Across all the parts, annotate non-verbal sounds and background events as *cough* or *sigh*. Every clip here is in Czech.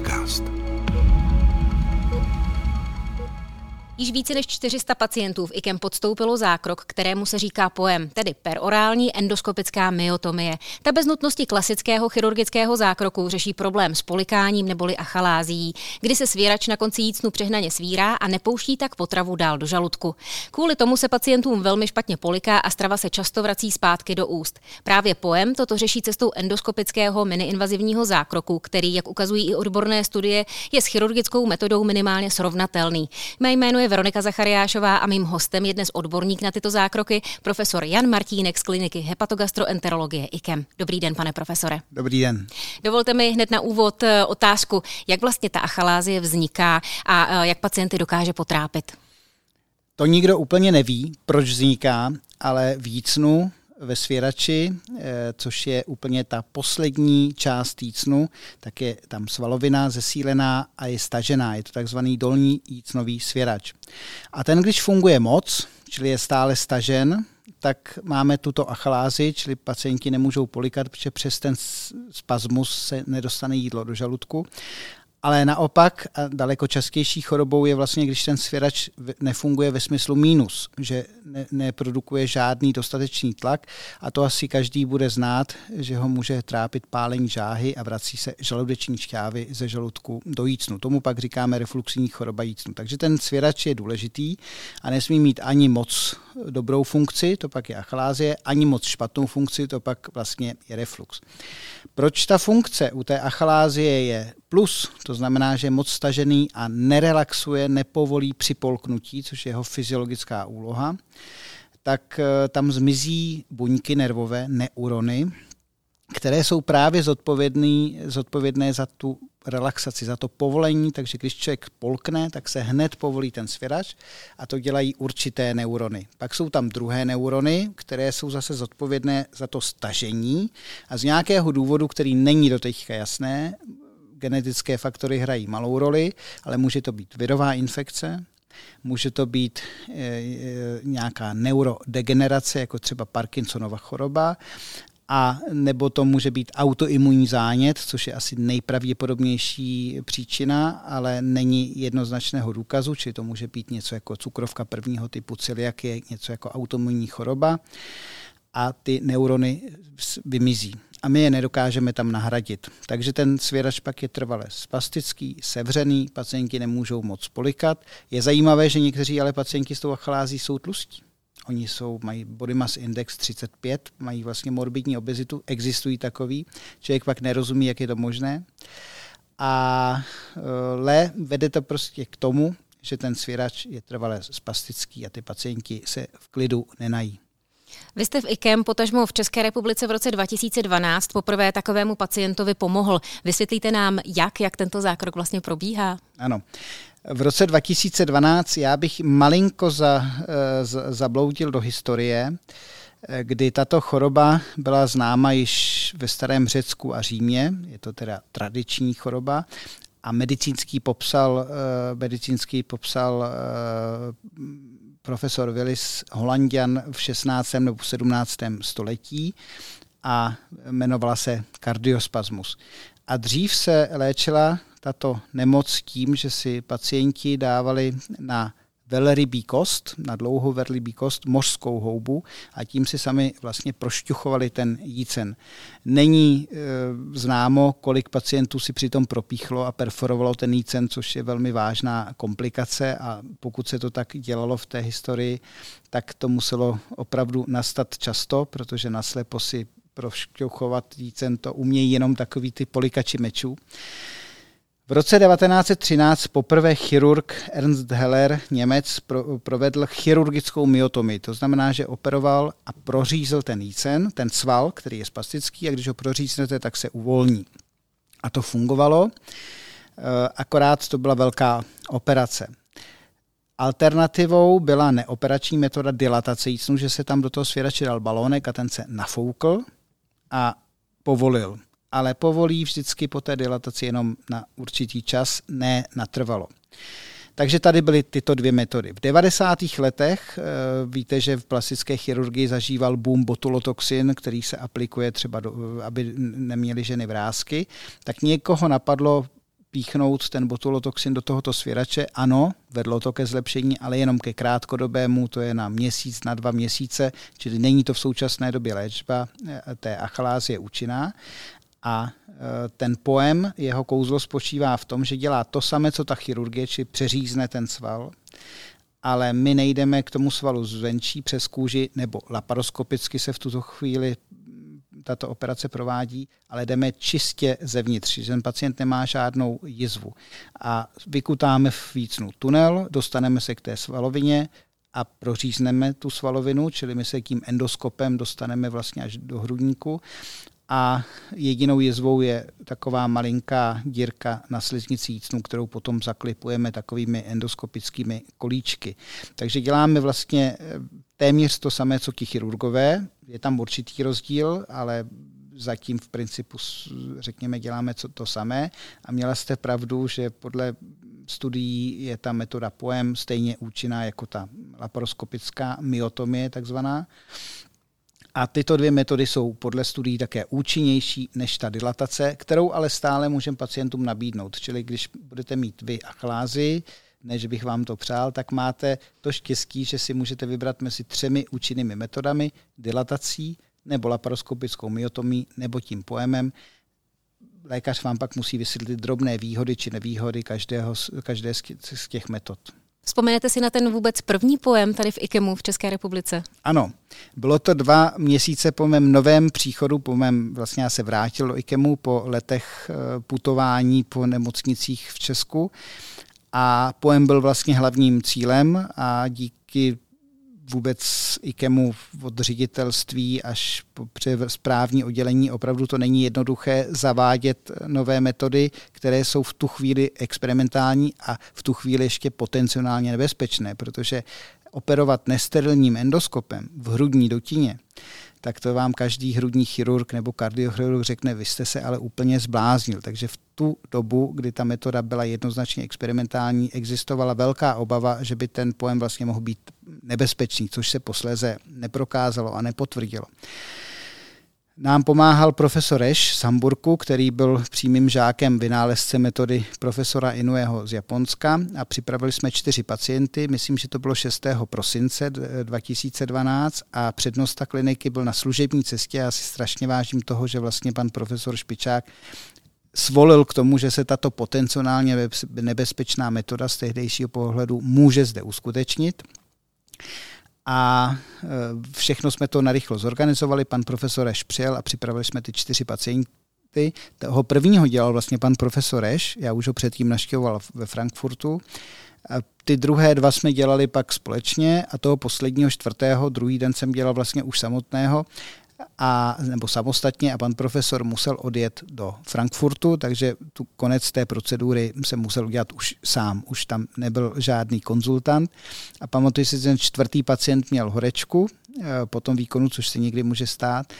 podcast. Již více než 400 pacientů v IKEM podstoupilo zákrok, kterému se říká poem, tedy perorální endoskopická myotomie. Ta bez nutnosti klasického chirurgického zákroku řeší problém s polikáním neboli achalází, kdy se svírač na konci jícnu přehnaně svírá a nepouští tak potravu dál do žaludku. Kvůli tomu se pacientům velmi špatně poliká a strava se často vrací zpátky do úst. Právě poem toto řeší cestou endoskopického miniinvazivního zákroku, který, jak ukazují i odborné studie, je s chirurgickou metodou minimálně srovnatelný. Mé jméno je Veronika Zachariášová a mým hostem je dnes odborník na tyto zákroky, profesor Jan Martínek z kliniky hepatogastroenterologie IKEM. Dobrý den, pane profesore. Dobrý den. Dovolte mi hned na úvod eh, otázku, jak vlastně ta achalázie vzniká a eh, jak pacienty dokáže potrápit. To nikdo úplně neví, proč vzniká, ale v jícnu ve svěrači, eh, což je úplně ta poslední část jícnu, tak je tam svalovina zesílená a je stažená. Je to takzvaný dolní jícnový svěrač. A ten, když funguje moc, čili je stále stažen, tak máme tuto achalázi, čili pacienti nemůžou polikat, protože přes ten spasmus se nedostane jídlo do žaludku ale naopak a daleko častější chorobou je vlastně, když ten svěrač nefunguje ve smyslu mínus, že ne, neprodukuje žádný dostatečný tlak a to asi každý bude znát, že ho může trápit pálení žáhy a vrací se žaludeční šťávy ze žaludku do jícnu. Tomu pak říkáme refluxní choroba jícnu. Takže ten svěrač je důležitý a nesmí mít ani moc dobrou funkci, to pak je achlázie, ani moc špatnou funkci, to pak vlastně je reflux. Proč ta funkce u té achalázie je plus, to znamená, že je moc stažený a nerelaxuje, nepovolí připolknutí, což je jeho fyziologická úloha, tak eh, tam zmizí buňky nervové, neurony, které jsou právě zodpovědné za tu relaxaci, za to povolení, takže když člověk polkne, tak se hned povolí ten svěrač a to dělají určité neurony. Pak jsou tam druhé neurony, které jsou zase zodpovědné za to stažení a z nějakého důvodu, který není do teďka jasné, genetické faktory hrají malou roli, ale může to být virová infekce, může to být e, e, nějaká neurodegenerace, jako třeba Parkinsonova choroba, a nebo to může být autoimunní zánět, což je asi nejpravděpodobnější příčina, ale není jednoznačného důkazu, či to může být něco jako cukrovka prvního typu celiakie, něco jako autoimunní choroba a ty neurony vymizí a my je nedokážeme tam nahradit. Takže ten svěrač pak je trvale spastický, sevřený, pacienti nemůžou moc polikat. Je zajímavé, že někteří ale pacienti s tou achalází jsou tlustí. Oni jsou, mají body mass index 35, mají vlastně morbidní obezitu, existují takový. Člověk pak nerozumí, jak je to možné. A le vede to prostě k tomu, že ten svěrač je trvale spastický a ty pacienti se v klidu nenají. Vy jste v IKEM, potažmo v České republice v roce 2012 poprvé takovému pacientovi pomohl. Vysvětlíte nám, jak, jak tento zákrok vlastně probíhá? Ano. V roce 2012 já bych malinko za, eh, za, zabloudil do historie, eh, kdy tato choroba byla známa již ve starém Řecku a Římě, je to teda tradiční choroba, a medicínský popsal, eh, medicínský popsal profesor Willis Holandian v 16. nebo 17. století a jmenovala se kardiospasmus. A dřív se léčila tato nemoc tím, že si pacienti dávali na velrybí kost, na dlouhou velrybí kost, mořskou houbu a tím si sami vlastně prošťuchovali ten jícen. Není e, známo, kolik pacientů si přitom propíchlo a perforovalo ten jícen, což je velmi vážná komplikace a pokud se to tak dělalo v té historii, tak to muselo opravdu nastat často, protože naslepo si prošťuchovat jícen to umějí jenom takový ty polikači mečů. V roce 1913 poprvé chirurg Ernst Heller, Němec, pro, provedl chirurgickou myotomii. To znamená, že operoval a prořízl ten jícen, ten sval, který je spastický, a když ho proříznete, tak se uvolní. A to fungovalo, eh, akorát to byla velká operace. Alternativou byla neoperační metoda dilatace jícnu, že se tam do toho svěrače dal balónek a ten se nafoukl a povolil ale povolí vždycky po té dilataci jenom na určitý čas, ne natrvalo. Takže tady byly tyto dvě metody. V 90. letech eh, víte, že v plastické chirurgii zažíval boom botulotoxin, který se aplikuje třeba, do, aby neměly ženy vrázky, tak někoho napadlo píchnout ten botulotoxin do tohoto svěrače. Ano, vedlo to ke zlepšení, ale jenom ke krátkodobému, to je na měsíc, na dva měsíce, čili není to v současné době léčba eh, té achalázie účinná. A eh, ten poem, jeho kouzlo spočívá v tom, že dělá to samé, co ta chirurgie, či přeřízne ten sval, ale my nejdeme k tomu svalu zvenčí přes kůži, nebo laparoskopicky se v tuto chvíli tato operace provádí, ale jdeme čistě zevnitř, že ten pacient nemá žádnou jizvu. A vykutáme v vícnu tunel, dostaneme se k té svalovině a prořízneme tu svalovinu, čili my se tím endoskopem dostaneme vlastně až do hrudníku a jedinou jezvou je taková malinká dírka na sliznici jícnu, kterou potom zaklipujeme takovými endoskopickými kolíčky. Takže děláme vlastně eh, téměř to samé, co ti chirurgové. Je tam určitý rozdíl, ale zatím v principu, řekněme, děláme to samé. A měla jste pravdu, že podle studií je ta metoda POEM stejně účinná jako ta laparoskopická myotomie takzvaná. A tyto dvě metody jsou podle studií také účinnější než ta dilatace, kterou ale stále můžeme pacientům nabídnout. Čili když budete mít vy achlázy, než bych vám to přál, tak máte to štěstí, že si můžete vybrat mezi třemi účinnými metodami, dilatací nebo laparoskopickou myotomí nebo tím poemem. Lékař vám pak musí vysvětlit drobné výhody či nevýhody každého, každé z těch metod. Vzpomenete si na ten vůbec první pojem tady v IKEMu v České republice? Ano, bylo to dva měsíce po mém novém příchodu, po mém, vlastně já se vrátil do IKEMu po letech eh, putování po nemocnicích v Česku a pojem byl vlastně hlavním cílem a díky vůbec IKEMu od ředitelství až po správní oddělení opravdu to není jednoduché zavádět nové metody, které jsou v tu chvíli experimentální a v tu chvíli ještě potenciálně nebezpečné, protože operovat nesterilním endoskopem v hrudní dotině tak to vám každý hrudní chirurg nebo kardiochirurg řekne, vy jste se ale úplně zbláznil. Takže v tu dobu, kdy ta metoda byla jednoznačně experimentální, existovala velká obava, že by ten pojem vlastně mohl být nebezpečný, což se posléze neprokázalo a nepotvrdilo. Nám pomáhal profesor Reš z Hamburku, který byl přímým žákem vynálezce metody profesora Inueho z Japonska a připravili jsme čtyři pacienty, myslím, že to bylo 6. prosince 2012 a přednosta kliniky byl na služební cestě. Já si strašně vážím toho, že vlastně pan profesor Špičák svolil k tomu, že se tato potenciálně nebezpečná metoda z tehdejšího pohledu může zde uskutečnit a e, všechno jsme to narychlo zorganizovali. Pan profesor Eš přijel a připravili jsme ty čtyři pacienty. Toho prvního dělal vlastně pan profesor Eš, já už ho předtím naštěvoval ve Frankfurtu. A ty druhé dva jsme dělali pak společně a toho posledního čtvrtého, druhý den jsem dělal vlastně už samotného a, nebo samostatně a pan profesor musel odjet do Frankfurtu, takže tu konec té procedury se musel udělat už sám, už tam nebyl žádný konzultant. A pamatuju si, že ten čtvrtý pacient měl horečku eh, po tom výkonu, což se někdy může stát.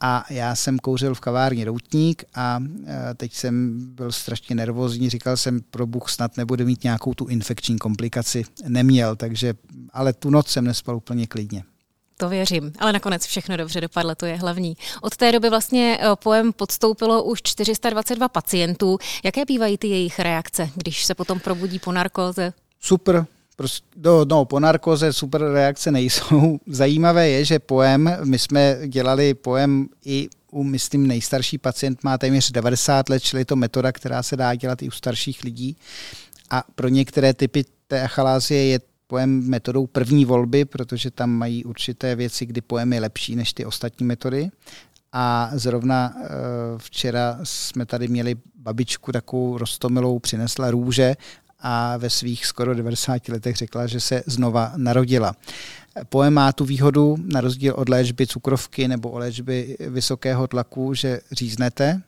A já jsem kouřil v kavárně Routník a eh, teď jsem byl strašně nervózní, říkal jsem, pro Bůh snad nebude mít nějakou tu infekční komplikaci. Neměl, takže, ale tu noc jsem nespal úplně klidně. To věřím, ale nakonec všechno dobře dopadlo, to je hlavní. Od té doby vlastně eh, pojem podstoupilo už 422 pacientů. Jaké bývají ty jejich reakce, když se potom probudí po narkóze? Super, Prostě, no, no, po narkoze super reakce nejsou. *laughs* Zajímavé je, že pojem, my jsme dělali pojem i u, myslím, nejstarší pacient má téměř 90 let, čili je to metoda, která se dá dělat i u starších lidí. A pro některé typy té achalázie je pojem metodou první volby, protože tam mají určité věci, kdy pojem je lepší než ty ostatní metody. A zrovna eh, včera jsme tady měli babičku takovou rostomilou, přinesla růže a ve svých skoro 90 letech řekla, že se znova narodila. Pojem má tu výhodu, na rozdíl od léčby cukrovky nebo o léčby vysokého tlaku, že říznete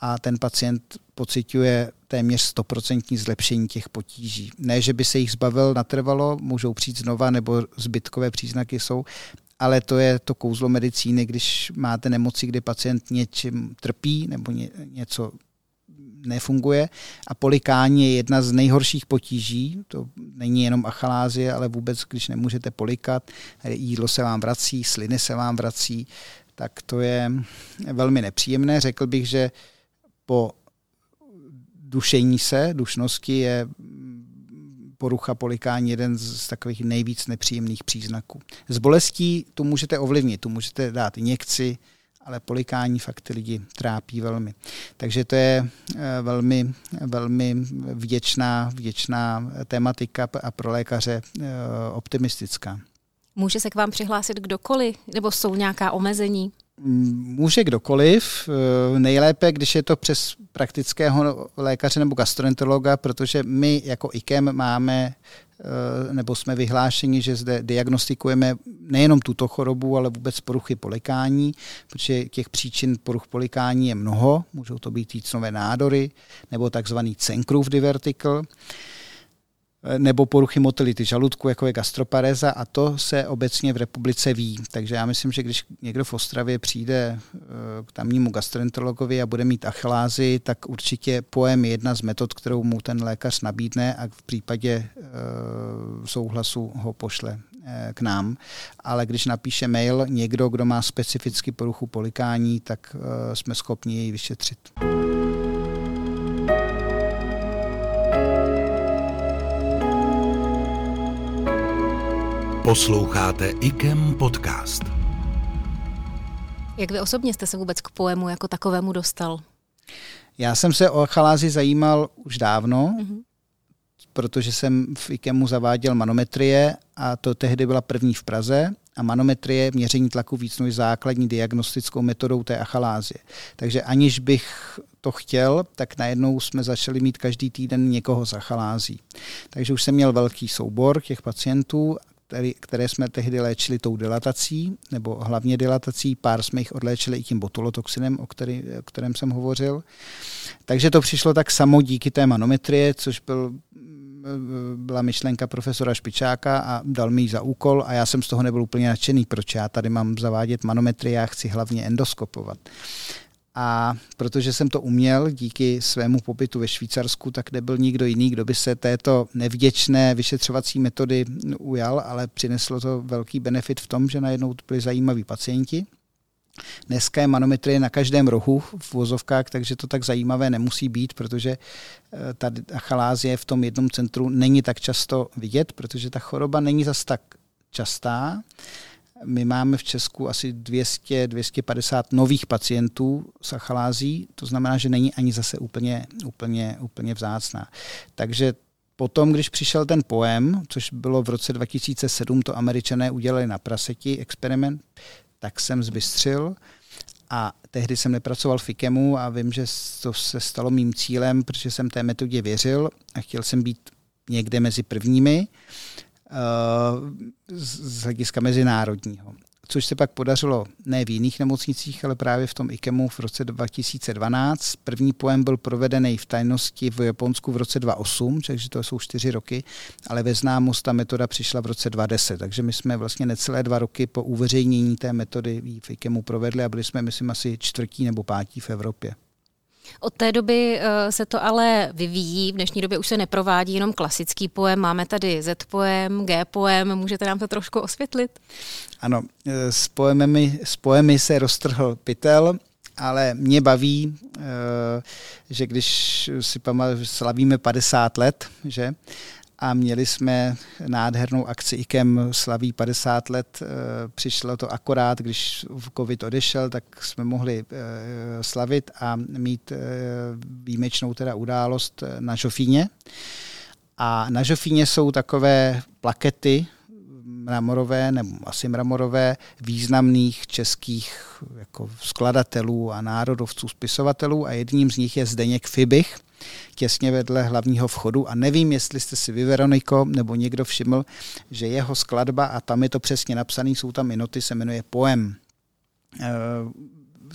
a ten pacient pociťuje téměř 100% zlepšení těch potíží. Ne, že by se jich zbavil natrvalo, můžou přijít znova, nebo zbytkové příznaky jsou, ale to je to kouzlo medicíny, když máte nemoci, kdy pacient něčím trpí nebo ně, něco nefunguje a polikání je jedna z nejhorších potíží. To není jenom achalázie, ale vůbec, když nemůžete polikat, jídlo se vám vrací, sliny se vám vrací, tak to je velmi nepříjemné. Řekl bych, že po dušení se, dušnosti je porucha polikání jeden z takových nejvíc nepříjemných příznaků. Z bolestí tu můžete ovlivnit, tu můžete dát injekci, ale polikání fakt ty lidi trápí velmi. Takže to je eh, velmi, velmi vděčná, vděčná tematika a pro lékaře eh, optimistická. Může se k vám přihlásit kdokoliv, nebo jsou nějaká omezení? Může kdokoliv, eh, nejlépe, když je to přes praktického lékaře nebo gastroenterologa, protože my jako IKEM máme eh, nebo jsme vyhlášeni, že zde diagnostikujeme nejenom tuto chorobu, ale vůbec poruchy polikání, protože těch příčin poruch polikání je mnoho, můžou to být jícnové nádory nebo takzvaný Cenkrův divertikl nebo poruchy motility žaludku, jako je gastropareza a to se obecně v republice ví. Takže já myslím, že když někdo v Ostravě přijde eh, k tamnímu gastroenterologovi a bude mít achelázy, tak určitě pojem je jedna z metod, kterou mu ten lékař nabídne a v případě eh, souhlasu ho pošle eh, k nám. Ale když napíše mail někdo, kdo má specificky poruchu polikání, tak jsme schopni jej vyšetřit. Posloucháte IKEM podcast. Jak vy osobně jste se vůbec k poemu jako takovému dostal? Já jsem se o chalázi zajímal už dávno, mm-hmm. protože jsem v IKEMu zaváděl manometrie a to tehdy byla první v Praze a manometrie měření tlaku víc než základní diagnostickou metodou té achalázie. Takže aniž bych to chtěl, tak najednou jsme začali mít každý týden někoho za chalází. Takže už jsem měl velký soubor těch pacientů který, které jsme tehdy léčili tou dilatací, nebo hlavně dilatací, pár jsme jich odléčili i tím botulotoxinem, o, který, o kterém jsem hovořil. Takže to přišlo tak samo díky té manometrie, což byl byla myšlenka profesora Špičáka a dal mi ji za úkol a já jsem z toho nebyl úplně nadšený, proč já tady mám zavádět manometry, já chci hlavně endoskopovat. A protože jsem to uměl díky svému pobytu ve Švýcarsku, tak nebyl nikdo jiný, kdo by se této nevděčné vyšetřovací metody ujal, ale přineslo to velký benefit v tom, že najednou to byli zajímaví pacienti. Dneska je manometrie na každém rohu v vozovkách, takže to tak zajímavé nemusí být, protože eh, ta achalázie v tom jednom centru není tak často vidět, protože ta choroba není zas tak častá my máme v Česku asi 200-250 nových pacientů s achalází, to znamená, že není ani zase úplně, úplně, úplně vzácná. Takže Potom, když přišel ten poem, což bylo v roce 2007, to američané udělali na praseti experiment, tak jsem zbystřil a tehdy jsem nepracoval v IKEMu a vím, že to se stalo mým cílem, protože jsem té metodě věřil a chtěl jsem být někde mezi prvními z hlediska mezinárodního. Což se pak podařilo ne v jiných nemocnicích, ale právě v tom IKEMu v roce 2012. První pojem byl provedený v tajnosti v Japonsku v roce 2008, takže to jsou čtyři roky, ale ve známost ta metoda přišla v roce 2010, takže my jsme vlastně necelé dva roky po uveřejnění té metody v IKEMu provedli a byli jsme, myslím, asi čtvrtí nebo pátí v Evropě. Od té doby eh, se to ale vyvíjí. V dnešní době už se neprovádí jenom klasický poem. Máme tady Z poem, G poem. Můžete nám to trošku osvětlit? Ano, eh, s poemy, s poemy se roztrhl pytel, ale mě baví, eh, že když si pamatuju, slavíme 50 let, že, a měli jsme nádhernou akci IKEM slaví 50 let. Eh, přišlo to akorát, když covid odešel, tak jsme mohli eh, slavit a mít eh, výjimečnou teda událost na Žofíně. A na Žofíně jsou takové plakety mramorové, nebo asi mramorové, významných českých jako skladatelů a národovců, spisovatelů a jedním z nich je Zdeněk Fibich, těsně vedle hlavního vchodu a nevím, jestli jste si vy, Veroniko, nebo někdo všiml, že jeho skladba, a tam je to přesně napsaný, jsou tam i noty, se jmenuje Poem eh,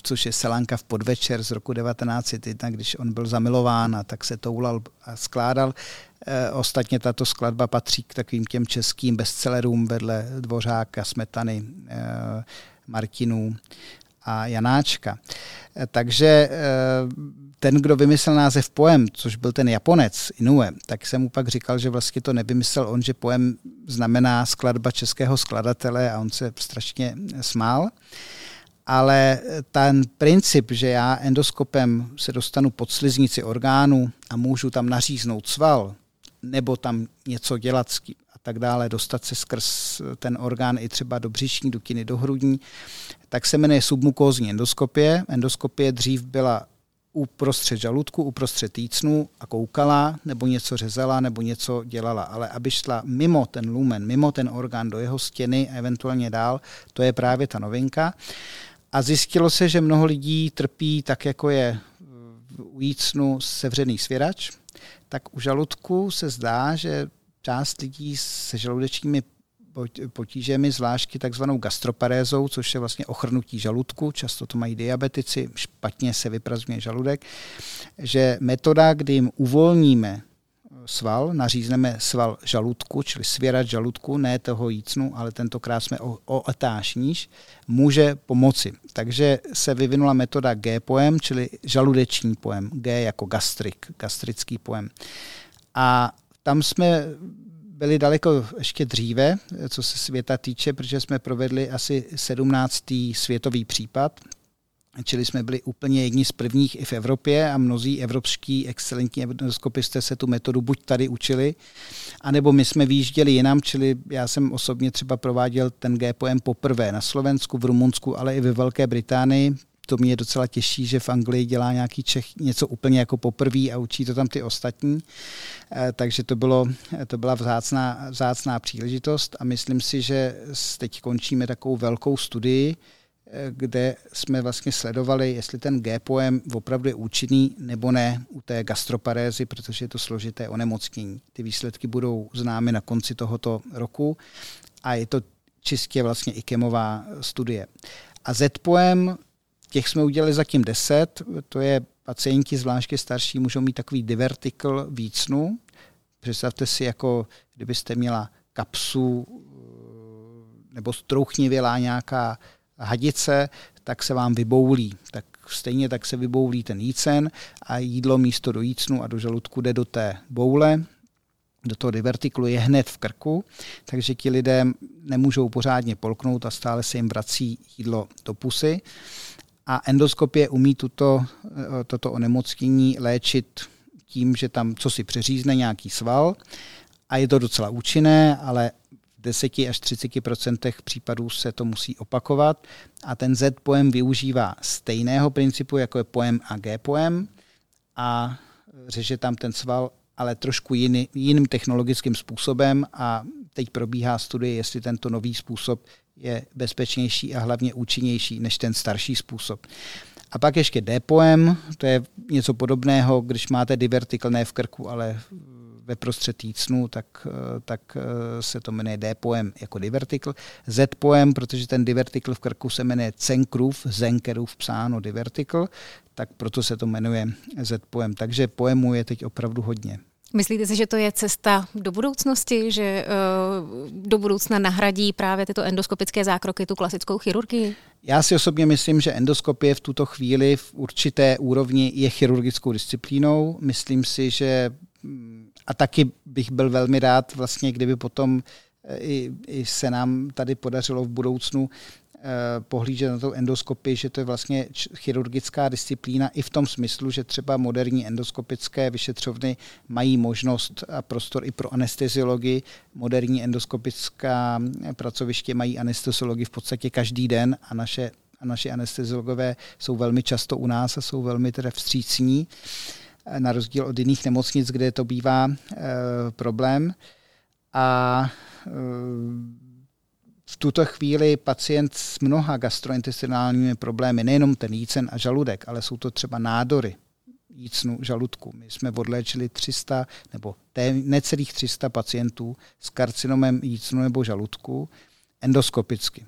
což je Selanka v podvečer z roku 1901, když on byl zamilován a tak se toulal a skládal. E, ostatně tato skladba patří k takovým těm českým bestsellerům vedle Dvořáka, Smetany, e, Martinů a Janáčka. E, takže ten, kdo vymyslel název poem, což byl ten Japonec Inoue, tak jsem mu pak říkal, že vlastně to nevymyslel on, že poem znamená skladba českého skladatele a on se strašně smál. ale ten princip, že já endoskopem se dostanu pod sliznici orgánu a můžu tam naříznout sval, nebo tam něco dělat a tak dále, dostat se skrz ten orgán i třeba do břišní dutiny, do hrudní, tak se jmenuje submukózní endoskopie. Endoskopie dřív byla uprostřed žaludku, uprostřed týcnu a koukala, nebo něco řezala, nebo něco dělala. Ale aby šla mimo ten lumen, mimo ten orgán, do jeho stěny a eventuálně dál, to je právě ta novinka. A zjistilo se, že mnoho lidí trpí tak, jako je u jícnu sevřený svěrač, tak u žaludku se zdá, že část lidí se žaludečními potížemi, zvláště takzvanou gastroparézou, což je vlastně ochrnutí žaludku, často to mají diabetici, špatně se vyprazňuje žaludek, že metoda, kdy jim uvolníme sval, nařízneme sval žaludku, čili svěrat žaludku, ne toho jícnu, ale tentokrát jsme o, o etáž níž, může pomoci. Takže se vyvinula metoda G-poem, čili žaludeční poem, G jako gastrik, gastrický poem. A tam jsme byli daleko ještě dříve, co se světa týče, protože jsme provedli asi 17. světový případ, Čili jsme byli úplně jedni z prvních i v Evropě a mnozí evropští excelentní endoskopisté se tu metodu buď tady učili, anebo my jsme výjížděli jinam, čili já jsem osobně třeba prováděl ten GPM poprvé na Slovensku, v Rumunsku, ale i ve Velké Británii. To mě docela těší, že v Anglii dělá nějaký Čech něco úplně jako poprvé a učí to tam ty ostatní. Eh, takže to, bylo, to byla vzácná, vzácná příležitost a myslím si, že teď končíme takovou velkou studii, kde jsme vlastně sledovali, jestli ten G-poem opravdu je účinný nebo ne u té gastroparézy, protože je to složité onemocnění. Ty výsledky budou známy na konci tohoto roku a je to čistě vlastně kemová studie. A Z-poem, těch jsme udělali zatím 10, to je pacienti, zvláště starší, můžou mít takový divertikl vícnu. Představte si, jako kdybyste měla kapsu nebo strouchnivělá nějaká hadice, tak se vám vyboulí. Tak stejně tak se vyboulí ten jícen a jídlo místo do jícnu a do žaludku jde do té boule, do toho divertiklu je hned v krku, takže ti lidé nemůžou pořádně polknout a stále se jim vrací jídlo do pusy. A endoskopie umí tuto, toto onemocnění léčit tím, že tam co si přeřízne nějaký sval. A je to docela účinné, ale 10 až 30% případů se to musí opakovat. A ten Z poem využívá stejného principu, jako je poem a G poem a řeže tam ten sval, ale trošku jiný, jiným technologickým způsobem. A teď probíhá studie, jestli tento nový způsob je bezpečnější a hlavně účinnější než ten starší způsob. A pak ještě D-poem, to je něco podobného, když máte divertikl ne v krku, ale ve prostřed jícnu, tak, eh, tak eh, se to jmenuje D-poem jako divertikl. Z-poem, protože ten divertikl v krku se jmenuje Cenkrův, Zenkerův psáno divertikl, tak proto se to jmenuje Z-poem. Takže poemů je teď opravdu hodně. Myslíte si, že to je cesta do budoucnosti, že uh, do budoucna nahradí právě tyto endoskopické zákroky tu klasickou chirurgii? Já si osobně myslím, že endoskopie v tuto chvíli v určité úrovni je chirurgickou disciplínou. Myslím si, že mm, a taky bych byl velmi rád, vlastně, kdyby potom eh, i, i se nám tady podařilo v budoucnu eh, pohlížet na tu endoskopii, že to je vlastně chirurgická disciplína i v tom smyslu, že třeba moderní endoskopické vyšetřovny mají možnost a prostor i pro anesteziologii. Moderní endoskopická pracoviště mají anesteziologii v podstatě každý den a naše, a naše anesteziologové jsou velmi často u nás a jsou velmi teda vstřícní. Uh, na rozdíl od jiných nemocnic, kde to bývá e, problém. A v tuto chvíli pacient s mnoha gastrointestinálními problémy, nejenom ten jícen a žaludek, ale jsou to třeba nádory jícnu žaludku. My jsme odléčili 300 nebo té, necelých 300 pacientů s karcinomem jícnu nebo žaludku endoskopicky.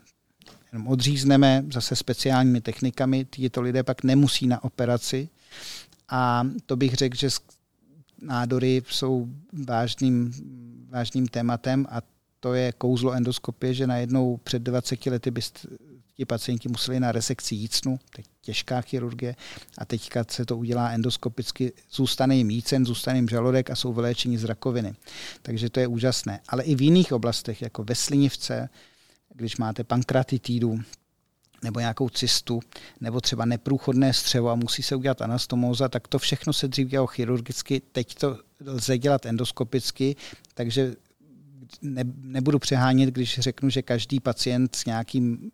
Jenom odřízneme zase speciálními technikami, tyto lidé pak nemusí na operaci, a to bych řekl, že nádory jsou vážným, vážným tématem a to je kouzlo endoskopie, že najednou před 20 lety by ti pacienti museli na resekci jícnu, teď těžká chirurgie, a teďka se to udělá endoskopicky, zůstane jim jícen, zůstane jim žaludek a jsou vyléčeni z rakoviny. Takže to je úžasné. Ale i v jiných oblastech, jako ve slinivce, když máte pankratitídu, nebo nějakou cystu, nebo třeba neprůchodné střevo a musí se udělat anastomóza, tak to všechno se dřív dělalo chirurgicky, teď to lze dělat endoskopicky, takže ne, nebudu přehánět, když řeknu, že každý pacient s nějakým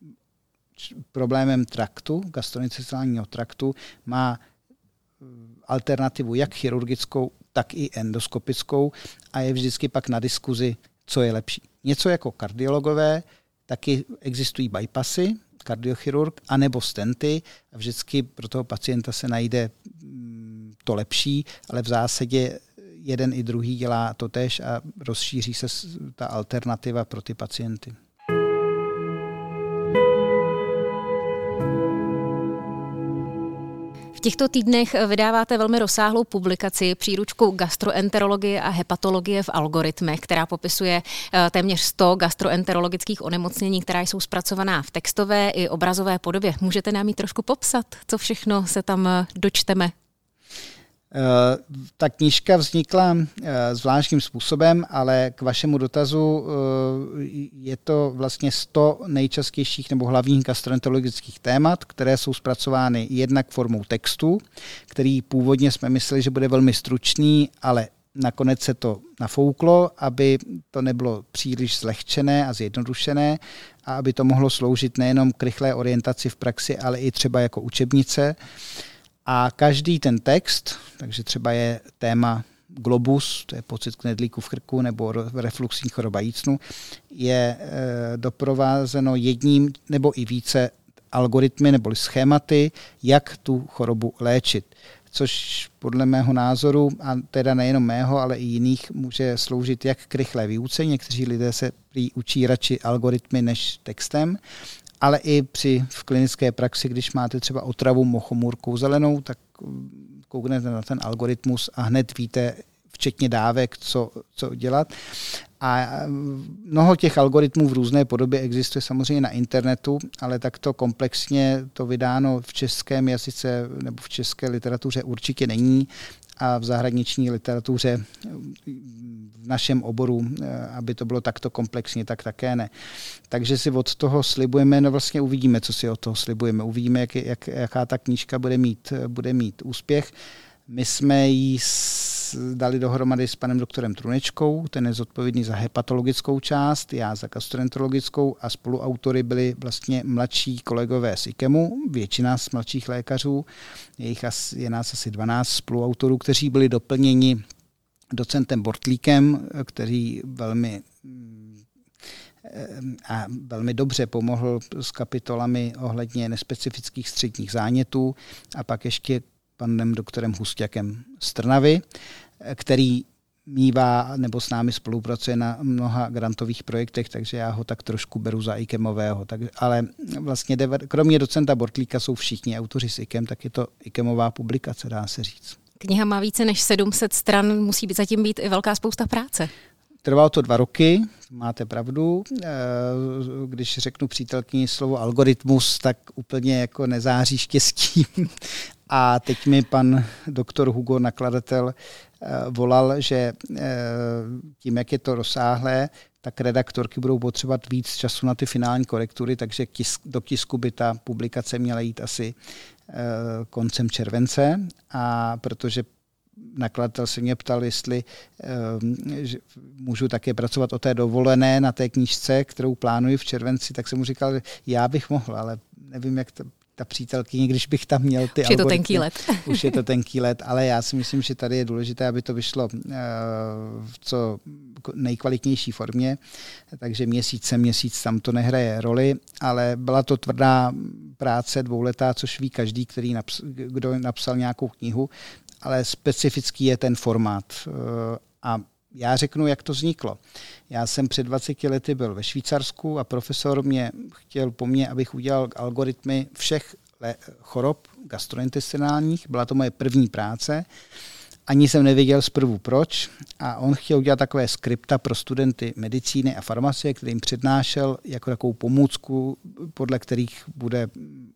problémem traktu, gastrointestinálního traktu, má eh, alternativu jak chirurgickou, tak i endoskopickou a je vždycky pak na diskuzi, co je lepší. Něco jako kardiologové, taky existují bypassy, kardiochirurg, anebo stenty a vždycky pro toho pacienta se najde mm, to lepší, ale v zásadě jeden i druhý dělá to tež a rozšíří se ta alternativa pro ty pacienty. V těchto týdnech vydáváte velmi rozsáhlou publikaci příručku gastroenterologie a hepatologie v algoritmech, která popisuje eh, téměř 100 gastroenterologických onemocnění, která jsou zpracovaná v textové i obrazové podobě. Můžete nám ji trošku popsat, co všechno se tam eh, dočteme? Eh, ta knížka vznikla eh, zvláštním způsobem, ale k vašemu dotazu eh, je to vlastně 100 nejčastějších nebo hlavních gastroenterologických témat, které jsou zpracovány jednak formou textu, který původně jsme mysleli, že bude velmi stručný, ale nakonec se to nafouklo, aby to nebylo příliš zlehčené a zjednodušené a aby to mohlo sloužit nejenom k rychlé orientaci v praxi, ale i třeba jako učebnice. A každý ten text, takže třeba je téma globus, to je pocit knedlíku v krku nebo refluxní choroba jícnu, je e, doprovázeno jedním nebo i více algoritmy nebo schématy, jak tu chorobu léčit. Což podle mého názoru, a teda nejenom mého, ale i jiných, může sloužit jak k rychlé výuce. Někteří lidé se učí radši algoritmy než textem ale i při v klinické praxi, když máte třeba otravu mochomůrkou zelenou, tak mm, kouknete na ten algoritmus a hned víte, včetně dávek, co, co dělat. A mm, mnoho těch algoritmů v různé podobě existuje samozřejmě na internetu, ale takto komplexně to vydáno v českém jazyce nebo v české literatuře určitě není a v zahraniční literatuře v našem oboru, eh, aby to bylo takto komplexně, tak také ne. Takže si od toho slibujeme, no vlastně uvidíme, co si od toho slibujeme. Uvidíme, jak, jak, jaká ta knížka bude mít, bude mít úspěch. My jsme ji dali dohromady s panem doktorem Trunečkou, ten je zodpovědný za hepatologickou část, já za gastroenterologickou a spoluautory byli vlastně mladší kolegové z IKEMu, většina z mladších lékařů, je, jich asi, je nás asi 12 spoluautorů, kteří byli doplněni docentem Bortlíkem, který velmi a velmi dobře pomohl s kapitolami ohledně nespecifických středních zánětů a pak ještě panem doktorem Hustěkem z Trnavy, který mývá nebo s námi spolupracuje na mnoha grantových projektech, takže já ho tak trošku beru za IKEMového. Tak, ale vlastně kromě docenta Bortlíka jsou všichni autoři s IKEM, tak je to IKEMová publikace, dá se říct. Kniha má více než 700 stran, musí být zatím být i velká spousta práce. Trvalo to dva roky, máte pravdu. Eh, když řeknu přítelkyni slovo algoritmus, tak úplně jako nezáří štěstím. A teď mi pan doktor Hugo, nakladatel, eh, volal, že eh, tím, jak je to rozsáhlé, tak redaktorky budou potřebovat víc času na ty finální korektury, takže do tisku by ta publikace měla jít asi koncem července. A protože nakladatel se mě ptal, jestli můžu také pracovat o té dovolené na té knížce, kterou plánuji v červenci, tak jsem mu říkal, že já bych mohl, ale nevím, jak to, ta přítelkyně, když bych tam měl ty Už je to tenký let. *laughs* Už je to tenký let, ale já si myslím, že tady je důležité, aby to vyšlo uh, v co nejkvalitnější formě, takže měsíc měsíc tam to nehraje roli, ale byla to tvrdá práce dvouletá, což ví každý, který naps- kdo napsal nějakou knihu, ale specifický je ten formát. Eh, a já řeknu, jak to vzniklo. Já jsem před 20 lety byl ve Švýcarsku a profesor mě chtěl po mně, abych udělal algoritmy všech chorob gastrointestinálních. Byla to moje první práce. Ani jsem nevěděl zprvu proč a on chtěl udělat takové skripta pro studenty medicíny a farmacie, kterým přednášel jako takovou pomůcku, podle kterých bude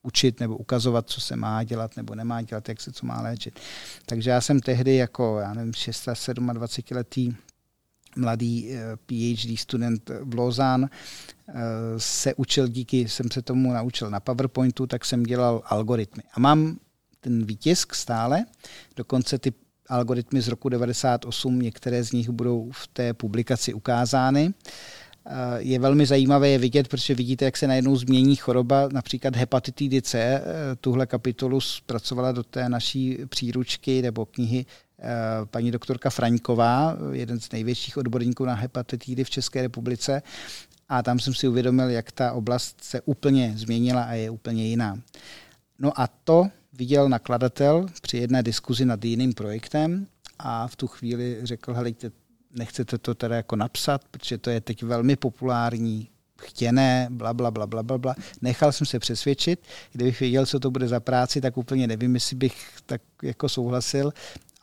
učit nebo ukazovat, co se má dělat nebo nemá dělat, jak se co má léčit. Takže já jsem tehdy jako, já nevím, 6 27 letý mladý PhD student v Lausanne, se učil díky, jsem se tomu naučil na PowerPointu, tak jsem dělal algoritmy. A mám ten výtisk stále, dokonce ty algoritmy z roku 98, některé z nich budou v té publikaci ukázány. Eh, je velmi zajímavé je vidět, protože vidíte, jak se najednou změní choroba, například hepatitidy C. Eh, tuhle kapitolu zpracovala do té naší příručky nebo knihy eh, paní doktorka Fraňková, jeden z největších odborníků na hepatitidy v České republice. A tam jsem si uvědomil, jak ta oblast se úplně změnila a je úplně jiná. No a to viděl nakladatel při jedné diskuzi nad jiným projektem a v tu chvíli řekl, helejte, nechcete to teda jako napsat, protože to je teď velmi populární, chtěné, bla, bla, bla, bla, bla, bla. Nechal jsem se přesvědčit, kdybych věděl, co to bude za práci, tak úplně nevím, jestli bych tak jako souhlasil,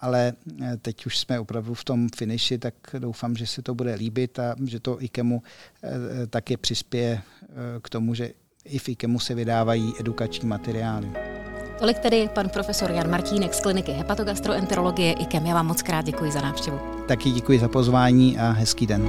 ale eh, teď už jsme opravdu v tom finiši, tak doufám, že se to bude líbit a že to IKEMu eh, také přispěje eh, k tomu, že i v IKEMu se vydávají edukační materiály. Tolik tedy pan profesor Jan Martínek z kliniky hepatogastroenterologie IKEM. Já vám moc krát děkuji za návštěvu. Taky děkuji za pozvání a hezký den.